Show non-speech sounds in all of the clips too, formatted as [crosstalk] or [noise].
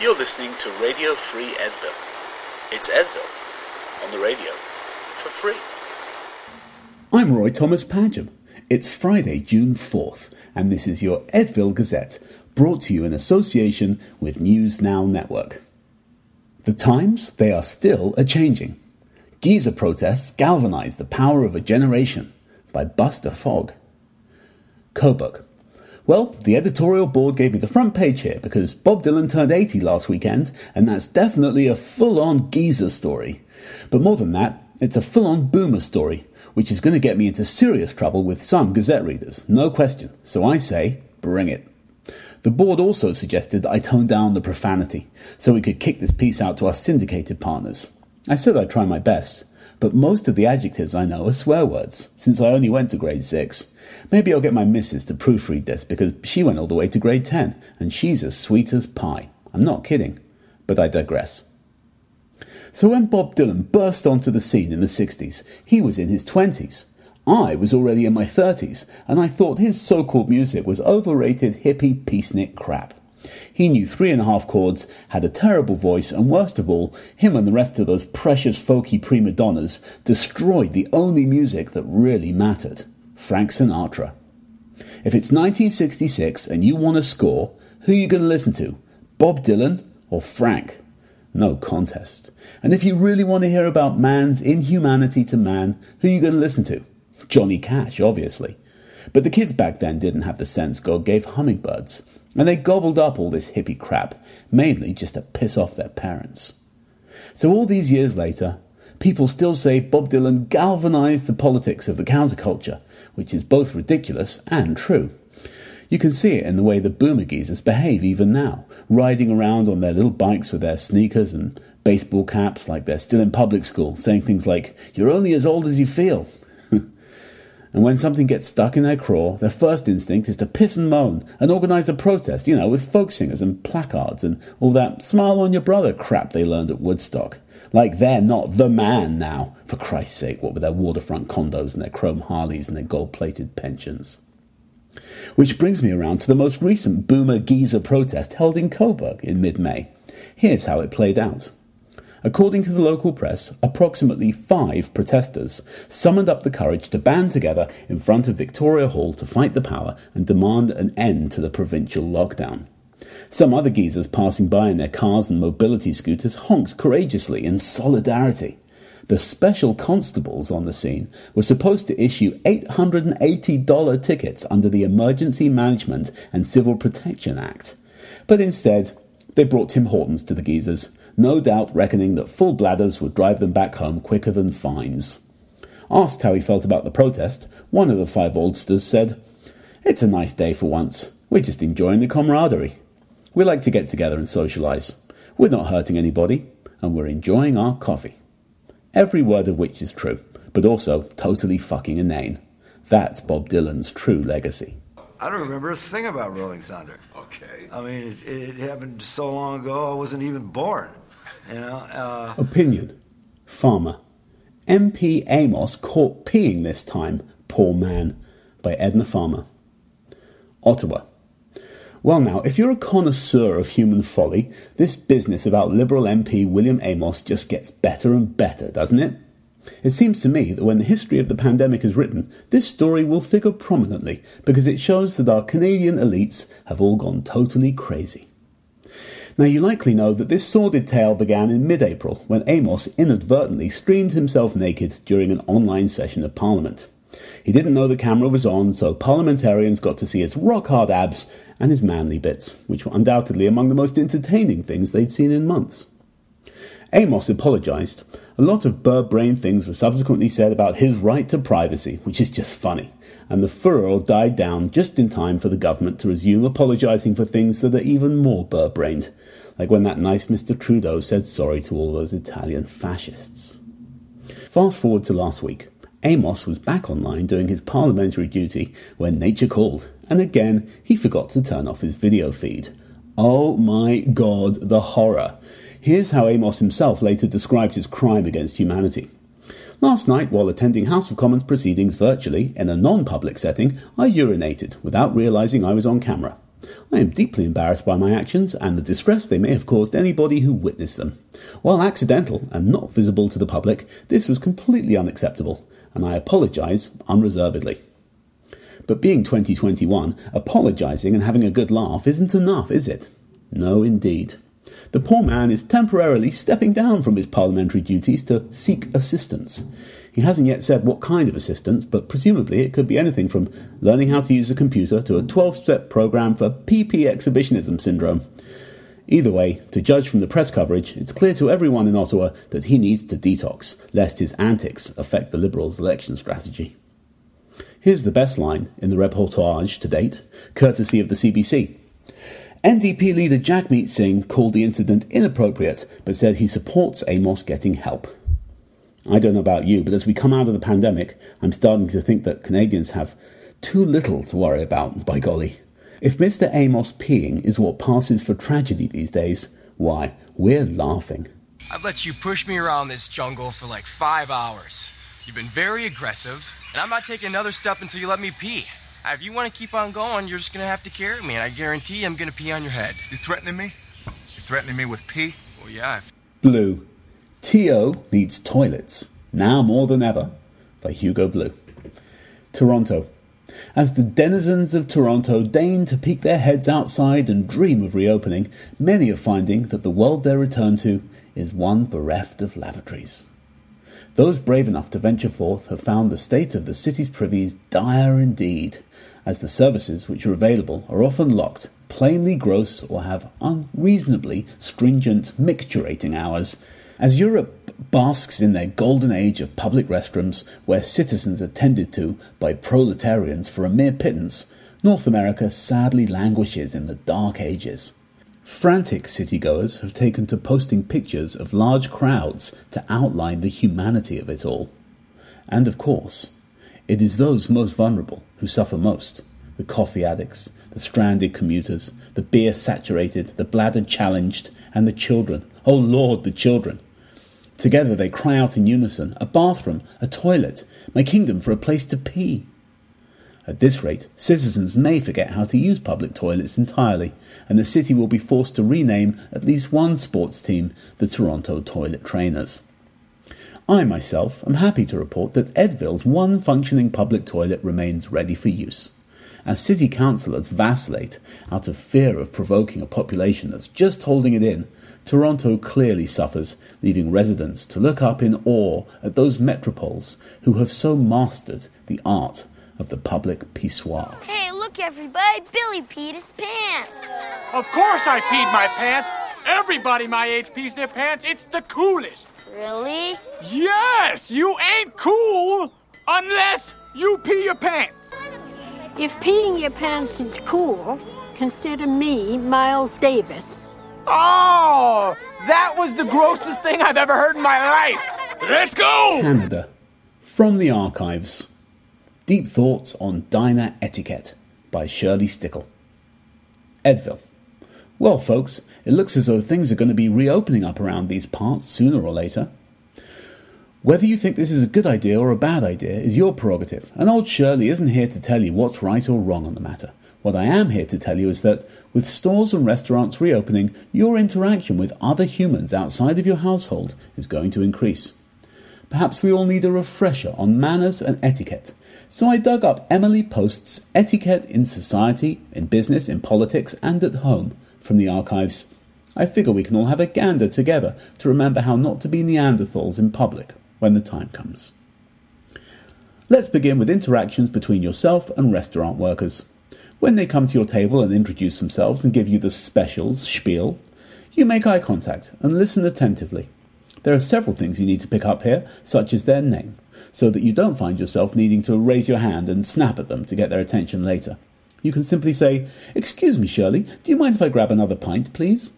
You're listening to Radio Free Edville. It's Edville on the radio for free. I'm Roy Thomas Padgham. It's Friday, June 4th, and this is your Edville Gazette, brought to you in association with News Now Network. The times, they are still a changing. Geezer protests galvanize the power of a generation by Buster Fogg. Cobourg. Well, the editorial board gave me the front page here because Bob Dylan turned 80 last weekend, and that's definitely a full on geezer story. But more than that, it's a full on boomer story, which is going to get me into serious trouble with some Gazette readers, no question. So I say, bring it. The board also suggested that I tone down the profanity so we could kick this piece out to our syndicated partners. I said I'd try my best, but most of the adjectives I know are swear words, since I only went to grade 6. Maybe I'll get my missus to proofread this because she went all the way to grade 10 and she's as sweet as pie. I'm not kidding, but I digress. So when Bob Dylan burst onto the scene in the 60s, he was in his 20s. I was already in my 30s, and I thought his so called music was overrated hippie peacenik crap. He knew three and a half chords, had a terrible voice, and worst of all, him and the rest of those precious folky prima donnas destroyed the only music that really mattered. Frank Sinatra. If it's 1966 and you want to score, who are you going to listen to? Bob Dylan or Frank? No contest. And if you really want to hear about man's inhumanity to man, who are you going to listen to? Johnny Cash, obviously. But the kids back then didn't have the sense God gave hummingbirds, and they gobbled up all this hippie crap, mainly just to piss off their parents. So all these years later, people still say Bob Dylan galvanized the politics of the counterculture, which is both ridiculous and true. You can see it in the way the boomer geezers behave even now, riding around on their little bikes with their sneakers and baseball caps like they're still in public school, saying things like, You're only as old as you feel. And when something gets stuck in their craw, their first instinct is to piss and moan and organize a protest, you know, with folk singers and placards and all that smile on your brother crap they learned at Woodstock. Like they're not the man now, for Christ's sake, what with their waterfront condos and their chrome Harleys and their gold plated pensions. Which brings me around to the most recent Boomer Geezer protest held in Cobourg in mid May. Here's how it played out. According to the local press, approximately five protesters summoned up the courage to band together in front of Victoria Hall to fight the power and demand an end to the provincial lockdown. Some other geezers passing by in their cars and mobility scooters honked courageously in solidarity. The special constables on the scene were supposed to issue $880 tickets under the Emergency Management and Civil Protection Act. But instead, they brought Tim Hortons to the geezers, no doubt reckoning that full bladders would drive them back home quicker than fines. Asked how he felt about the protest, one of the five oldsters said, It's a nice day for once. We're just enjoying the camaraderie. We like to get together and socialise. We're not hurting anybody, and we're enjoying our coffee. Every word of which is true, but also totally fucking inane. That's Bob Dylan's true legacy. I don't remember a thing about Rolling Thunder. Okay. I mean, it, it happened so long ago, I wasn't even born. You know. Uh, Opinion. Farmer. MP Amos caught peeing this time, poor man, by Edna Farmer. Ottawa. Well, now, if you're a connoisseur of human folly, this business about Liberal MP William Amos just gets better and better, doesn't it? It seems to me that when the history of the pandemic is written, this story will figure prominently because it shows that our Canadian elites have all gone totally crazy. Now, you likely know that this sordid tale began in mid April when Amos inadvertently streamed himself naked during an online session of Parliament. He didn't know the camera was on, so parliamentarians got to see his rock hard abs and his manly bits, which were undoubtedly among the most entertaining things they'd seen in months. Amos apologised. A lot of bird-brained things were subsequently said about his right to privacy, which is just funny, and the furor died down just in time for the government to resume apologising for things that are even more bird-brained, like when that nice Mr. Trudeau said sorry to all those Italian fascists. Fast forward to last week. Amos was back online doing his parliamentary duty when nature called, and again he forgot to turn off his video feed. Oh my god, the horror! Here's how Amos himself later described his crime against humanity. Last night, while attending House of Commons proceedings virtually in a non public setting, I urinated without realizing I was on camera. I am deeply embarrassed by my actions and the distress they may have caused anybody who witnessed them. While accidental and not visible to the public, this was completely unacceptable, and I apologise unreservedly. But being 2021, apologising and having a good laugh isn't enough, is it? No, indeed. The poor man is temporarily stepping down from his parliamentary duties to seek assistance. He hasn't yet said what kind of assistance, but presumably it could be anything from learning how to use a computer to a 12 step program for PP exhibitionism syndrome. Either way, to judge from the press coverage, it's clear to everyone in Ottawa that he needs to detox, lest his antics affect the Liberals' election strategy. Here's the best line in the reportage to date, courtesy of the CBC. NDP leader Jagmeet Singh called the incident inappropriate, but said he supports Amos getting help. I don't know about you, but as we come out of the pandemic, I'm starting to think that Canadians have too little to worry about, by golly. If Mr. Amos peeing is what passes for tragedy these days, why, we're laughing. I've let you push me around this jungle for like five hours. You've been very aggressive, and I'm not taking another step until you let me pee. If you want to keep on going, you're just going to have to carry me, and I guarantee I'm going to pee on your head. You threatening me? You threatening me with pee? Well, yeah. Blue. T.O. needs toilets, now more than ever, by Hugo Blue. Toronto. As the denizens of Toronto deign to peek their heads outside and dream of reopening, many are finding that the world they return to is one bereft of lavatories. Those brave enough to venture forth have found the state of the city's privies dire indeed, as the services which are available are often locked, plainly gross, or have unreasonably stringent micturating hours as Europe basks in their golden age of public restrooms where citizens are tended to by proletarians for a mere pittance, North America sadly languishes in the dark ages. Frantic citygoers have taken to posting pictures of large crowds to outline the humanity of it all. And of course, it is those most vulnerable who suffer most the coffee addicts, the stranded commuters, the beer saturated, the bladder challenged, and the children. Oh Lord, the children! Together they cry out in unison a bathroom, a toilet, my kingdom for a place to pee. At this rate, citizens may forget how to use public toilets entirely, and the city will be forced to rename at least one sports team the Toronto Toilet Trainers. I myself am happy to report that Edville's one functioning public toilet remains ready for use. As city councillors vacillate out of fear of provoking a population that's just holding it in, Toronto clearly suffers, leaving residents to look up in awe at those metropoles who have so mastered the art of the public pissoir. Hey, look, everybody! Billy peed his pants. Of course I peed my pants. Everybody my age pees their pants. It's the coolest. Really? Yes, you ain't cool unless you pee your pants. If peeing your pants is cool, consider me Miles Davis. Oh, that was the grossest thing I've ever heard in my life. Let's go! Canada. From the archives. Deep Thoughts on Diner Etiquette by Shirley Stickle. Edville. Well, folks, it looks as though things are going to be reopening up around these parts sooner or later. Whether you think this is a good idea or a bad idea is your prerogative, and old Shirley isn't here to tell you what's right or wrong on the matter. What I am here to tell you is that with stores and restaurants reopening, your interaction with other humans outside of your household is going to increase. Perhaps we all need a refresher on manners and etiquette. So I dug up Emily Post's Etiquette in Society, in Business, in Politics, and at Home from the archives. I figure we can all have a gander together to remember how not to be Neanderthals in public when the time comes. Let's begin with interactions between yourself and restaurant workers. When they come to your table and introduce themselves and give you the specials spiel, you make eye contact and listen attentively. There are several things you need to pick up here, such as their name, so that you don't find yourself needing to raise your hand and snap at them to get their attention later. You can simply say, Excuse me, Shirley, do you mind if I grab another pint, please?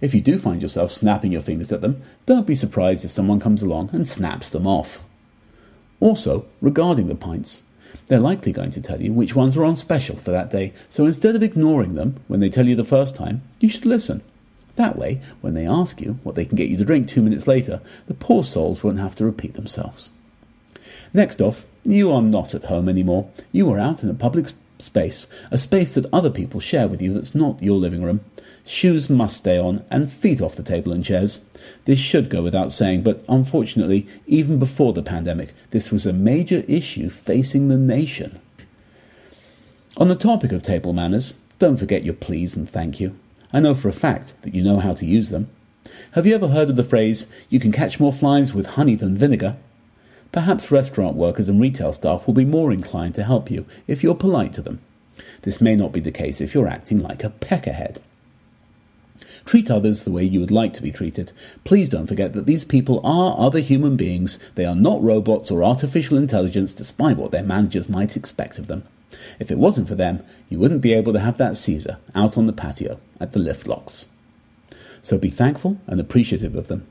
If you do find yourself snapping your fingers at them, don't be surprised if someone comes along and snaps them off. Also, regarding the pints, they're likely going to tell you which ones are on special for that day, so instead of ignoring them when they tell you the first time, you should listen. That way, when they ask you what they can get you to drink two minutes later, the poor souls won't have to repeat themselves. Next off, you are not at home anymore. You are out in a public space, a space that other people share with you that's not your living room. Shoes must stay on and feet off the table and chairs. This should go without saying, but unfortunately, even before the pandemic, this was a major issue facing the nation. On the topic of table manners, don't forget your please and thank you. I know for a fact that you know how to use them. Have you ever heard of the phrase, you can catch more flies with honey than vinegar? Perhaps restaurant workers and retail staff will be more inclined to help you if you're polite to them. This may not be the case if you're acting like a peckerhead. Treat others the way you would like to be treated. Please don't forget that these people are other human beings. They are not robots or artificial intelligence, despite what their managers might expect of them. If it wasn't for them, you wouldn't be able to have that Caesar out on the patio at the lift locks. So be thankful and appreciative of them,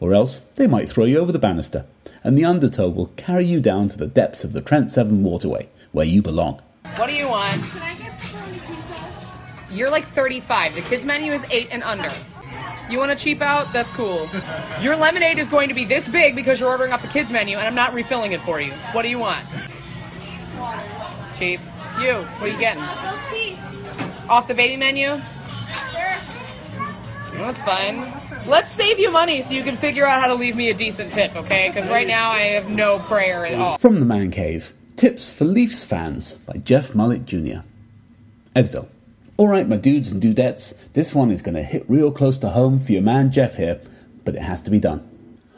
or else they might throw you over the banister, and the undertow will carry you down to the depths of the Trent Severn waterway, where you belong. What do you want? Can I get pepperoni pizza? You're like 35. The kids menu is 8 and under. You want to cheap out? That's cool. Your lemonade is going to be this big because you're ordering off the kids menu and I'm not refilling it for you. What do you want? Cheap. You, what are you getting? Off the baby menu? Sure. That's fine. Let's save you money so you can figure out how to leave me a decent tip, okay? Because right now I have no prayer at all. From the Man Cave Tips for Leafs Fans by Jeff Mullet Jr. Edville. Alright, my dudes and dudettes, this one is going to hit real close to home for your man Jeff here, but it has to be done.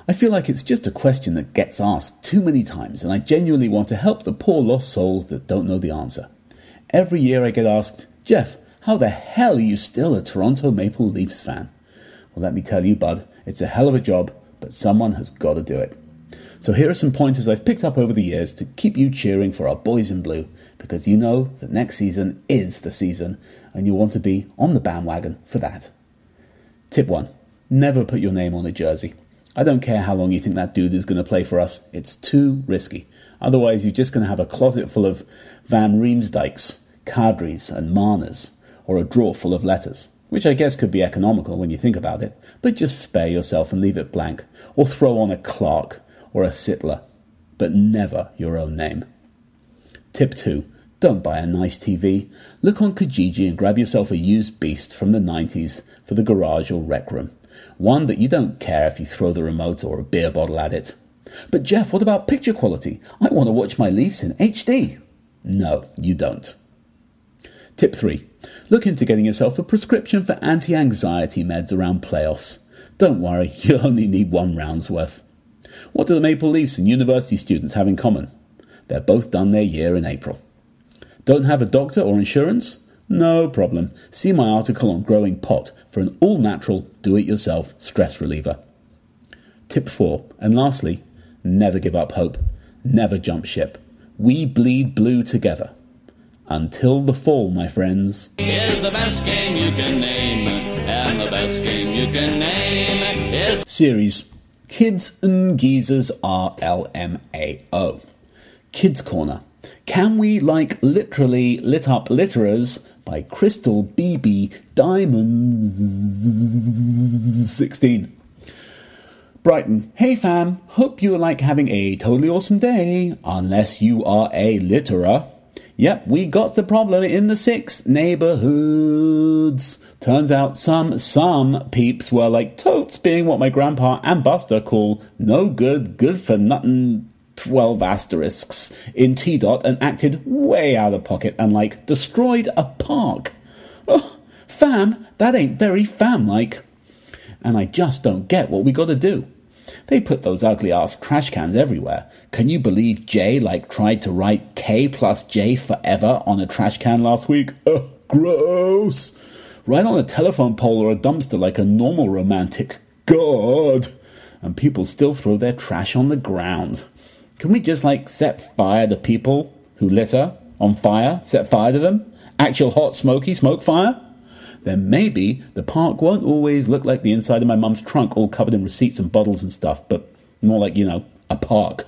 I feel like it's just a question that gets asked too many times, and I genuinely want to help the poor lost souls that don't know the answer. Every year I get asked, Jeff, how the hell are you still a Toronto Maple Leafs fan? Well, let me tell you, bud, it's a hell of a job, but someone has got to do it. So here are some pointers I've picked up over the years to keep you cheering for our boys in blue, because you know that next season is the season, and you want to be on the bandwagon for that. Tip 1 Never put your name on a jersey. I don't care how long you think that dude is going to play for us, it's too risky. Otherwise, you're just going to have a closet full of Van Riemsdykes, Kadris, and Marners, or a drawer full of letters, which I guess could be economical when you think about it, but just spare yourself and leave it blank, or throw on a Clark or a Sittler, but never your own name. Tip 2 Don't buy a nice TV. Look on Kijiji and grab yourself a used beast from the 90s for the garage or rec room. One that you don't care if you throw the remote or a beer bottle at it. But Jeff, what about picture quality? I want to watch my Leafs in HD. No, you don't. Tip 3. Look into getting yourself a prescription for anti anxiety meds around playoffs. Don't worry, [laughs] you'll only need one round's worth. What do the Maple Leafs and university students have in common? They're both done their year in April. Don't have a doctor or insurance? No problem. See my article on growing pot for an all natural, do it yourself stress reliever. Tip 4. And lastly, never give up hope. Never jump ship. We bleed blue together. Until the fall, my friends. is the best game you can name, and the best game you can name is Series Kids and Geezers are LMAO. Kids Corner. Can we like literally lit up litterers by Crystal BB Diamonds 16. Brighton. Hey fam, hope you are like having a totally awesome day, unless you are a litterer. Yep, we got the problem in the six neighborhoods. Turns out some some peeps were like totes being what my grandpa and Buster call no good, good for nothing 12 asterisks in T dot and acted way out of pocket and like destroyed a park. Oh, fam, that ain't very fam like. And I just don't get what we gotta do. They put those ugly ass trash cans everywhere. Can you believe Jay like tried to write K plus J forever on a trash can last week? Ugh, gross. Right on a telephone pole or a dumpster like a normal romantic. God. And people still throw their trash on the ground. Can we just like set fire to people who litter on fire? Set fire to them? Actual hot, smoky smoke fire? Then maybe the park won't always look like the inside of my mum's trunk, all covered in receipts and bottles and stuff, but more like, you know, a park.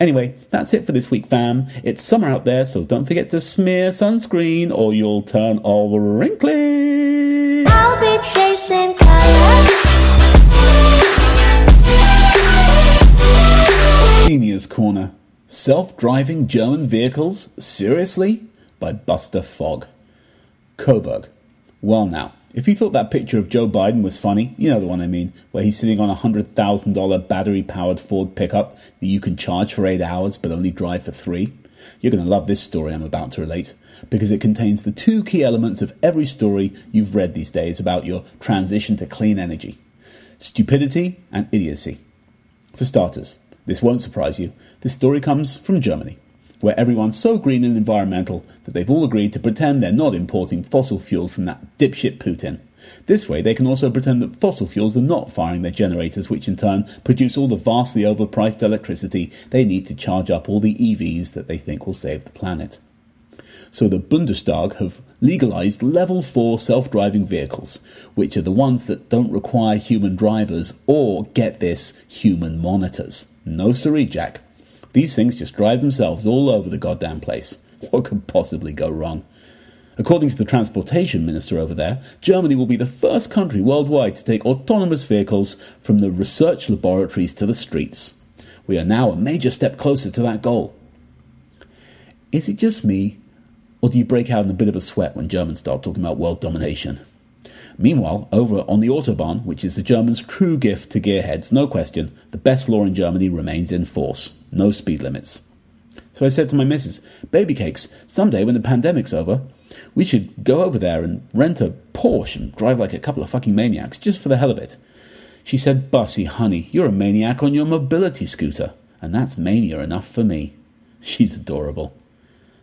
Anyway, that's it for this week, fam. It's summer out there, so don't forget to smear sunscreen or you'll turn all wrinkly. I'll be chasing colors. Seniors Corner. Self driving German vehicles? Seriously? by Buster Fogg. Cobourg. Well, now, if you thought that picture of Joe Biden was funny, you know the one I mean, where he's sitting on a $100,000 battery powered Ford pickup that you can charge for eight hours but only drive for three. You're going to love this story I'm about to relate because it contains the two key elements of every story you've read these days about your transition to clean energy stupidity and idiocy. For starters, this won't surprise you, this story comes from Germany, where everyone's so green and environmental that they've all agreed to pretend they're not importing fossil fuels from that dipshit Putin. This way, they can also pretend that fossil fuels are not firing their generators, which in turn produce all the vastly overpriced electricity they need to charge up all the EVs that they think will save the planet. So the Bundestag have legalized level 4 self driving vehicles, which are the ones that don't require human drivers or, get this, human monitors. No siree, Jack. These things just drive themselves all over the goddamn place. What could possibly go wrong? According to the transportation minister over there, Germany will be the first country worldwide to take autonomous vehicles from the research laboratories to the streets. We are now a major step closer to that goal. Is it just me, or do you break out in a bit of a sweat when Germans start talking about world domination? Meanwhile, over on the Autobahn, which is the Germans' true gift to gearheads, no question, the best law in Germany remains in force no speed limits. So I said to my missus, Baby cakes, someday when the pandemic's over, we should go over there and rent a Porsche and drive like a couple of fucking maniacs, just for the hell of it. She said, Bussy, honey, you're a maniac on your mobility scooter, and that's mania enough for me. She's adorable.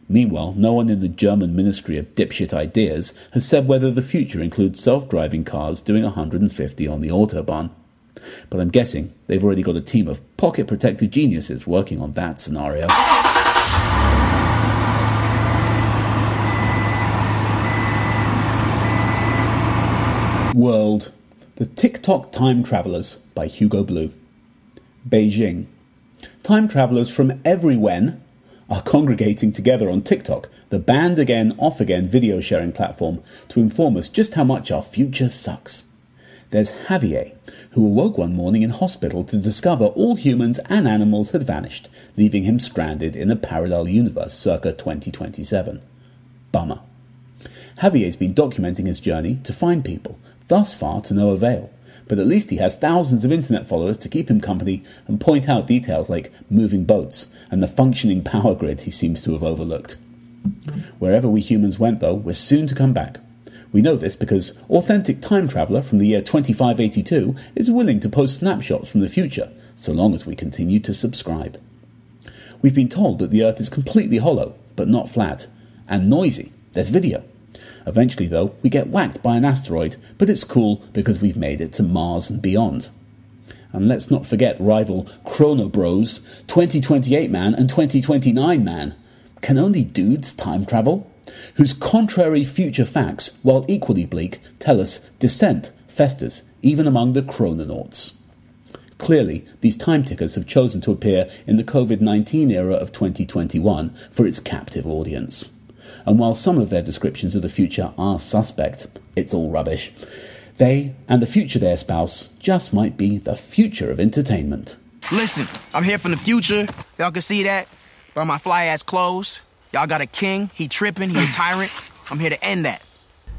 Meanwhile, no one in the German Ministry of Dipshit Ideas has said whether the future includes self driving cars doing 150 on the Autobahn. But I'm guessing they've already got a team of pocket protected geniuses working on that scenario. World The TikTok Time Travelers by Hugo Blue. Beijing. Time travelers from everywhere are congregating together on TikTok, the banned again, off again video sharing platform, to inform us just how much our future sucks. There's Javier, who awoke one morning in hospital to discover all humans and animals had vanished, leaving him stranded in a parallel universe circa 2027. Bummer. Javier's been documenting his journey to find people, thus far to no avail, but at least he has thousands of internet followers to keep him company and point out details like moving boats and the functioning power grid he seems to have overlooked. Wherever we humans went, though, we're soon to come back. We know this because Authentic Time Traveller from the year 2582 is willing to post snapshots from the future, so long as we continue to subscribe. We've been told that the Earth is completely hollow, but not flat, and noisy. There's video. Eventually, though, we get whacked by an asteroid, but it's cool because we've made it to Mars and beyond. And let's not forget rival Chrono Bros, 2028 Man and 2029 Man. Can only dudes time travel? Whose contrary future facts, while equally bleak, tell us dissent festers even among the chrononauts. Clearly, these time tickers have chosen to appear in the COVID 19 era of 2021 for its captive audience and while some of their descriptions of the future are suspect, it's all rubbish. They and the future they espouse just might be the future of entertainment. Listen, I'm here from the future. Y'all can see that by my fly ass clothes. Y'all got a king, he tripping, he a tyrant. I'm here to end that.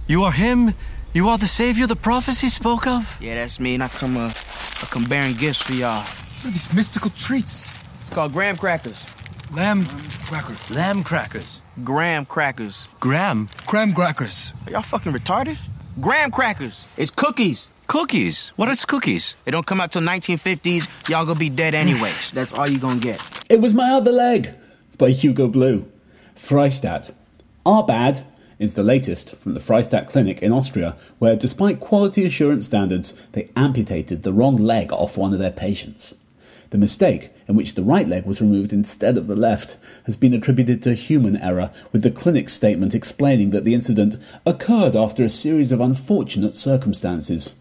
You are him? You are the savior the prophecy spoke of? Yeah, that's me, and I come uh, I come bearing gifts for y'all. What are these mystical treats? It's called graham crackers. Lamb crackers. Lamb crackers. Graham crackers. Graham? Graham crackers. Are y'all fucking retarded? Graham crackers. It's cookies. Cookies? What is cookies? They don't come out till 1950s. Y'all gonna be dead anyways. [laughs] That's all you gonna get. It was my other leg by Hugo Blue. Freistadt. Our bad is the latest from the Freistadt Clinic in Austria, where, despite quality assurance standards, they amputated the wrong leg off one of their patients. The mistake, in which the right leg was removed instead of the left, has been attributed to human error, with the clinic's statement explaining that the incident occurred after a series of unfortunate circumstances.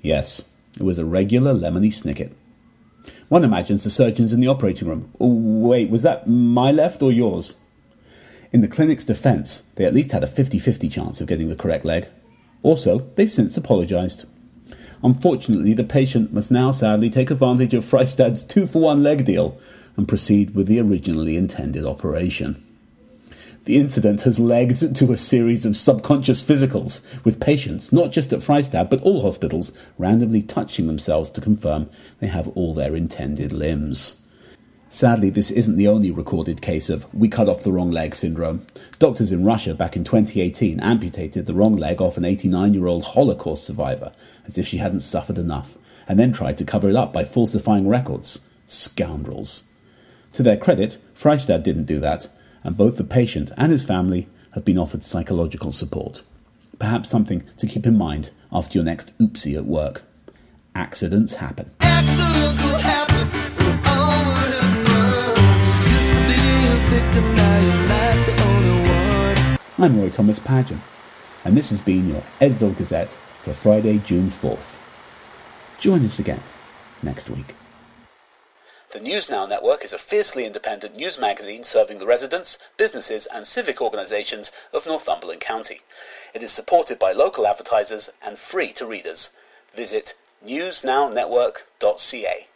Yes, it was a regular lemony snicket. One imagines the surgeons in the operating room. Oh, wait, was that my left or yours? In the clinic's defence, they at least had a 50 50 chance of getting the correct leg. Also, they've since apologised. Unfortunately, the patient must now sadly take advantage of Freistadt's two for one leg deal and proceed with the originally intended operation. The incident has led to a series of subconscious physicals, with patients, not just at Freistadt, but all hospitals, randomly touching themselves to confirm they have all their intended limbs. Sadly, this isn't the only recorded case of we cut off the wrong leg syndrome. Doctors in Russia back in 2018 amputated the wrong leg off an 89 year old Holocaust survivor, as if she hadn't suffered enough, and then tried to cover it up by falsifying records. Scoundrels. To their credit, Freistadt didn't do that, and both the patient and his family have been offered psychological support. Perhaps something to keep in mind after your next oopsie at work. Accidents happen. I'm Roy Thomas Padgham, and this has been your Edville Gazette for Friday, June 4th. Join us again next week. The News Now Network is a fiercely independent news magazine serving the residents, businesses, and civic organisations of Northumberland County. It is supported by local advertisers and free to readers. Visit newsnownetwork.ca.